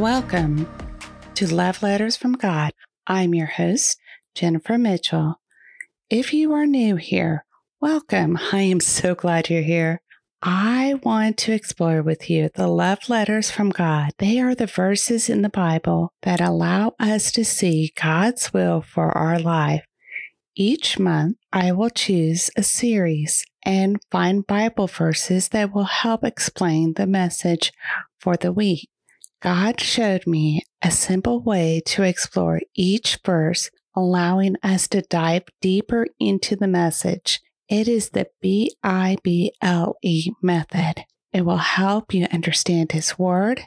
Welcome to Love Letters from God. I'm your host, Jennifer Mitchell. If you are new here, welcome. I am so glad you're here. I want to explore with you the love letters from God. They are the verses in the Bible that allow us to see God's will for our life. Each month, I will choose a series and find Bible verses that will help explain the message for the week. God showed me a simple way to explore each verse, allowing us to dive deeper into the message. It is the B I B L E method. It will help you understand His Word,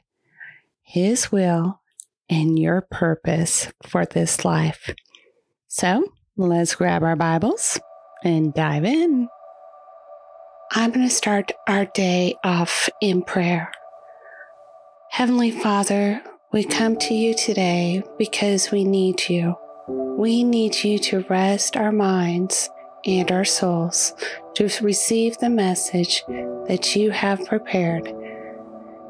His will, and your purpose for this life. So let's grab our Bibles and dive in. I'm going to start our day off in prayer. Heavenly Father, we come to you today because we need you. We need you to rest our minds and our souls to receive the message that you have prepared.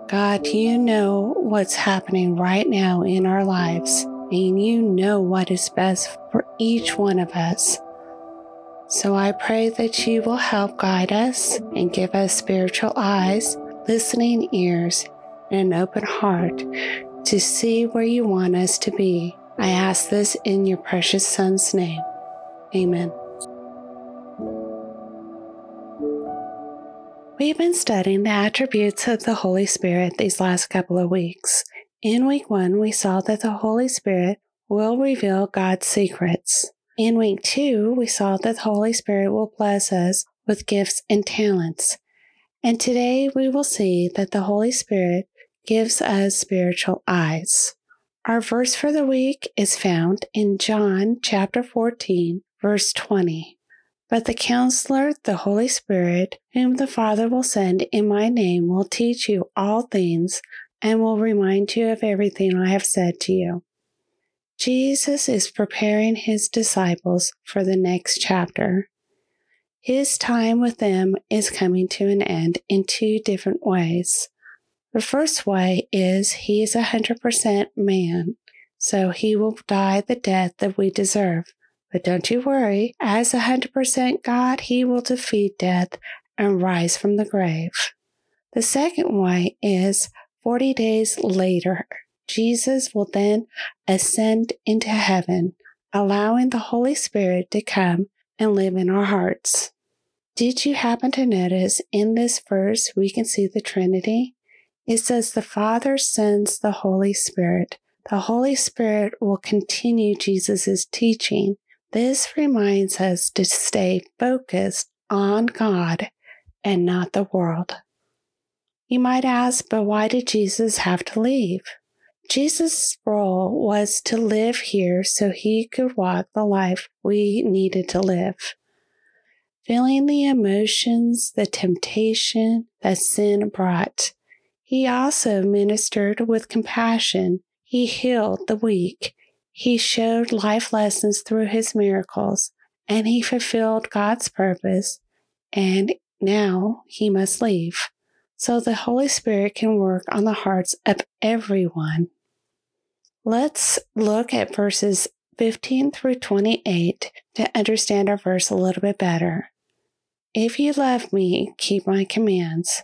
God, you know what's happening right now in our lives, and you know what is best for each one of us. So I pray that you will help guide us and give us spiritual eyes, listening ears, and an open heart to see where you want us to be. I ask this in your precious Son's name. Amen. We've been studying the attributes of the Holy Spirit these last couple of weeks. In week one, we saw that the Holy Spirit will reveal God's secrets. In week two, we saw that the Holy Spirit will bless us with gifts and talents. And today we will see that the Holy Spirit gives us spiritual eyes. Our verse for the week is found in John chapter 14, verse 20. But the counselor, the Holy Spirit, whom the Father will send in my name, will teach you all things and will remind you of everything I have said to you. Jesus is preparing his disciples for the next chapter. His time with them is coming to an end in two different ways. The first way is he is a 100% man, so he will die the death that we deserve. But don't you worry, as a 100% God, he will defeat death and rise from the grave. The second way is 40 days later, Jesus will then ascend into heaven, allowing the Holy Spirit to come and live in our hearts. Did you happen to notice in this verse we can see the Trinity? It says the Father sends the Holy Spirit. The Holy Spirit will continue Jesus' teaching this reminds us to stay focused on God and not the world. You might ask, but why did Jesus have to leave? Jesus' role was to live here so he could walk the life we needed to live. Feeling the emotions, the temptation that sin brought, he also ministered with compassion. He healed the weak he showed life lessons through his miracles, and he fulfilled God's purpose, and now he must leave so the Holy Spirit can work on the hearts of everyone. Let's look at verses 15 through 28 to understand our verse a little bit better. If you love me, keep my commands,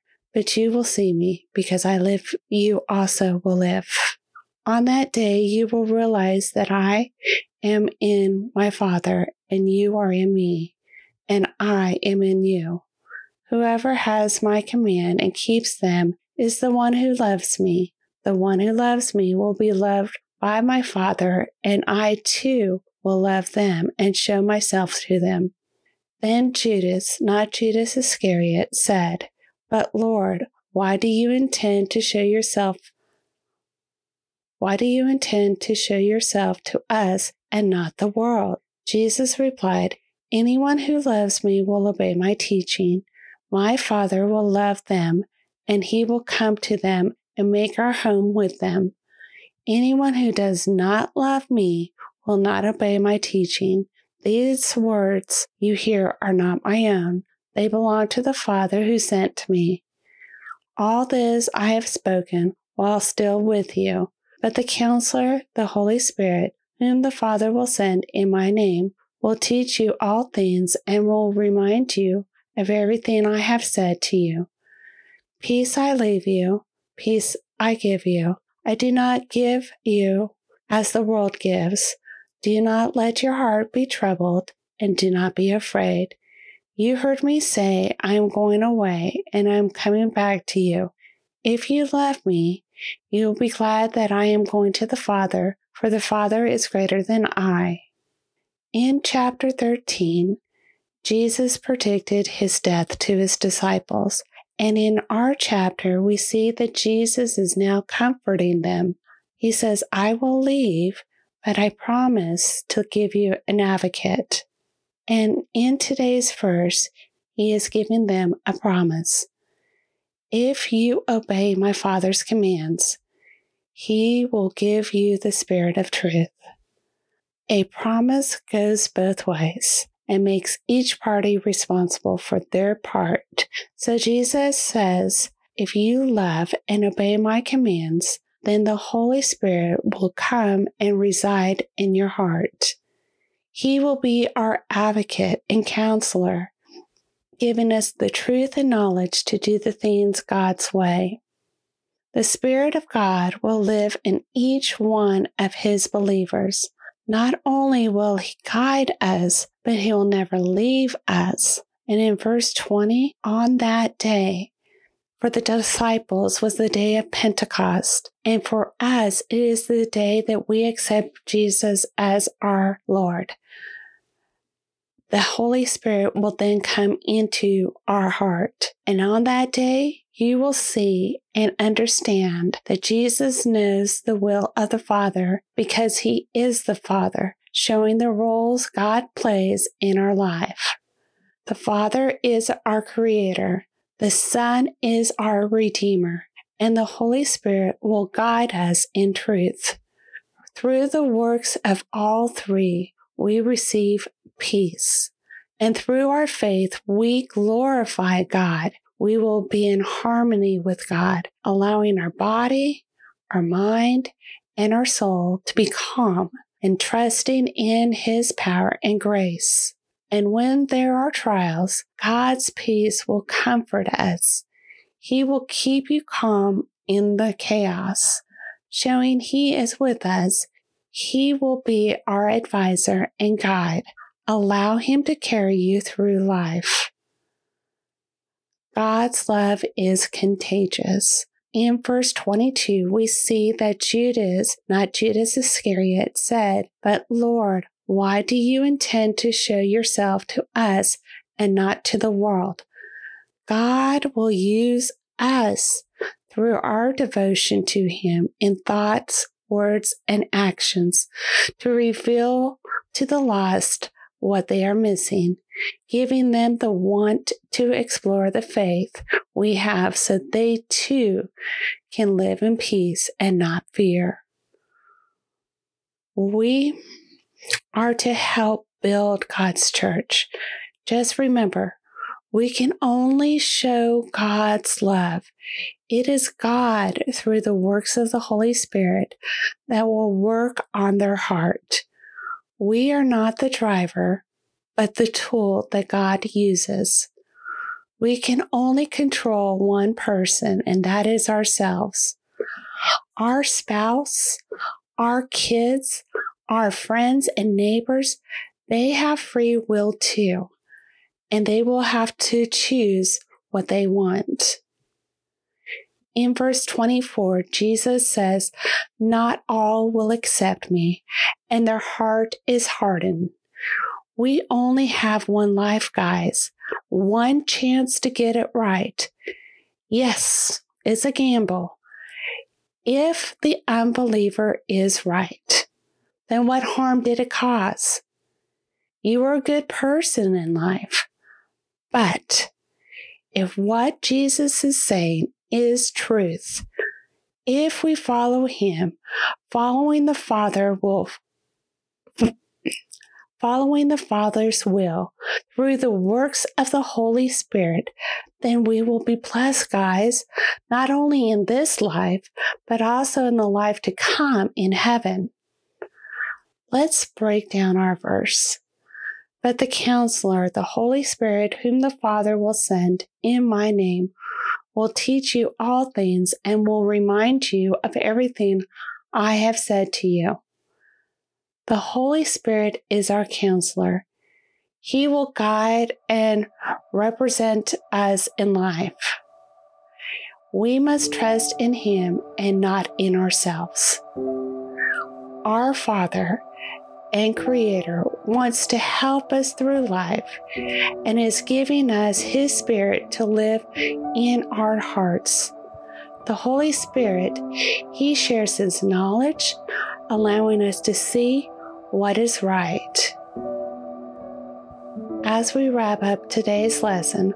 but you will see me because I live, you also will live. On that day, you will realize that I am in my Father, and you are in me, and I am in you. Whoever has my command and keeps them is the one who loves me. The one who loves me will be loved by my Father, and I too will love them and show myself to them. Then Judas, not Judas Iscariot, said, But Lord, why do you intend to show yourself Why do you intend to show yourself to us and not the world? Jesus replied, Anyone who loves me will obey my teaching. My Father will love them, and he will come to them and make our home with them. Anyone who does not love me will not obey my teaching. These words you hear are not my own. They belong to the Father who sent me. All this I have spoken while still with you. But the Counselor, the Holy Spirit, whom the Father will send in my name, will teach you all things and will remind you of everything I have said to you. Peace I leave you, peace I give you. I do not give you as the world gives. Do not let your heart be troubled, and do not be afraid. You heard me say, I am going away, and I am coming back to you. If you love me, you will be glad that I am going to the Father, for the Father is greater than I. In chapter 13, Jesus predicted his death to his disciples. And in our chapter, we see that Jesus is now comforting them. He says, I will leave, but I promise to give you an advocate. And in today's verse, he is giving them a promise. If you obey my Father's commands, he will give you the Spirit of truth. A promise goes both ways and makes each party responsible for their part. So Jesus says, If you love and obey my commands, then the Holy Spirit will come and reside in your heart. He will be our advocate and counselor, giving us the truth and knowledge to do the things God's way. The Spirit of God will live in each one of His believers. Not only will He guide us, but He will never leave us. And in verse 20, on that day, for the disciples was the day of Pentecost, and for us it is the day that we accept Jesus as our Lord. The Holy Spirit will then come into our heart, and on that day you will see and understand that Jesus knows the will of the Father because he is the Father, showing the roles God plays in our life. The Father is our Creator, the Son is our Redeemer, and the Holy Spirit will guide us in truth. Through the works of all three, we receive peace. And through our faith, we glorify God we will be in harmony with God, allowing our body, our mind, and our soul to be calm and trusting in His power and grace. And when there are trials, God's peace will comfort us. He will keep you calm in the chaos, showing He is with us. He will be our advisor and guide. Allow Him to carry you through life. God's love is contagious. In verse 22, we see that Judas, not Judas Iscariot, said, But Lord, why do you intend to show yourself to us and not to the world? God will use us through our devotion to Him in thoughts, words, and actions to reveal to the lost what they are missing, giving them the want to explore the faith we have so they too can live in peace and not fear. We are to help build God's church. Just remember, we can only show God's love. It is God, through the works of the Holy Spirit, that will work on their heart. We are not the driver, but the tool that God uses. We can only control one person, and that is ourselves. Our spouse, our kids, our friends and neighbors, they have free will too, and they will have to choose what they want. In verse 24, Jesus says, Not all will accept me, and their heart is hardened. We only have one life, guys, one chance to get it right. Yes, it's a gamble. if the unbeliever is right, then what harm did it cause? You were a good person in life. But if what Jesus is saying is truth, if we follow him, following the Father will following the Father's will through the works of the Holy Spirit, then we will be blessed, guys, not only in this life, but also in the life to come in heaven. Let's break down our verse. But the counselor, the Holy Spirit, whom the Father will send in my name, will teach you all things and will remind you of everything I have said to you. The Holy Spirit is our counselor. He will guide and represent us in life. We must trust in Him and not in ourselves. Our Father and Creator wants to help us through life and is giving us His Spirit to live in our hearts. The Holy Spirit, He shares His knowledge, allowing us to see what is right. As we wrap up today's lesson,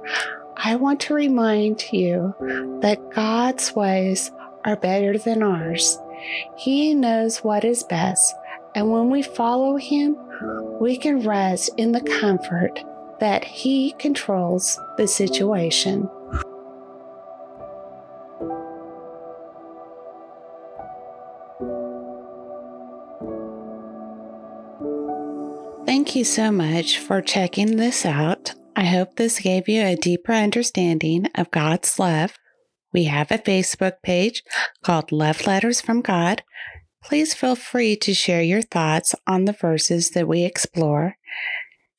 I want to remind you that God's ways are better than ours. He knows what is best, and when we follow Him, we can rest in the comfort that He controls the situation. Thank you so much for checking this out. I hope this gave you a deeper understanding of God's love. We have a Facebook page called Love Letters from God. Please feel free to share your thoughts on the verses that we explore.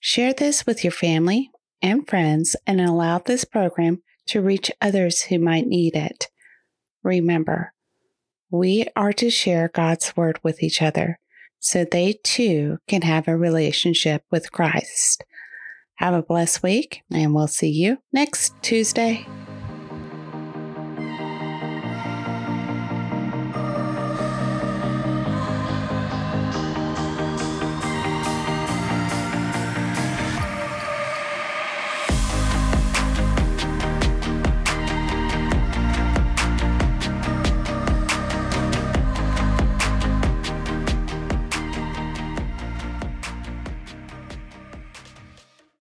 Share this with your family and friends and allow this program to reach others who might need it. Remember, we are to share God's word with each other so they too can have a relationship with Christ. Have a blessed week, and we'll see you next Tuesday.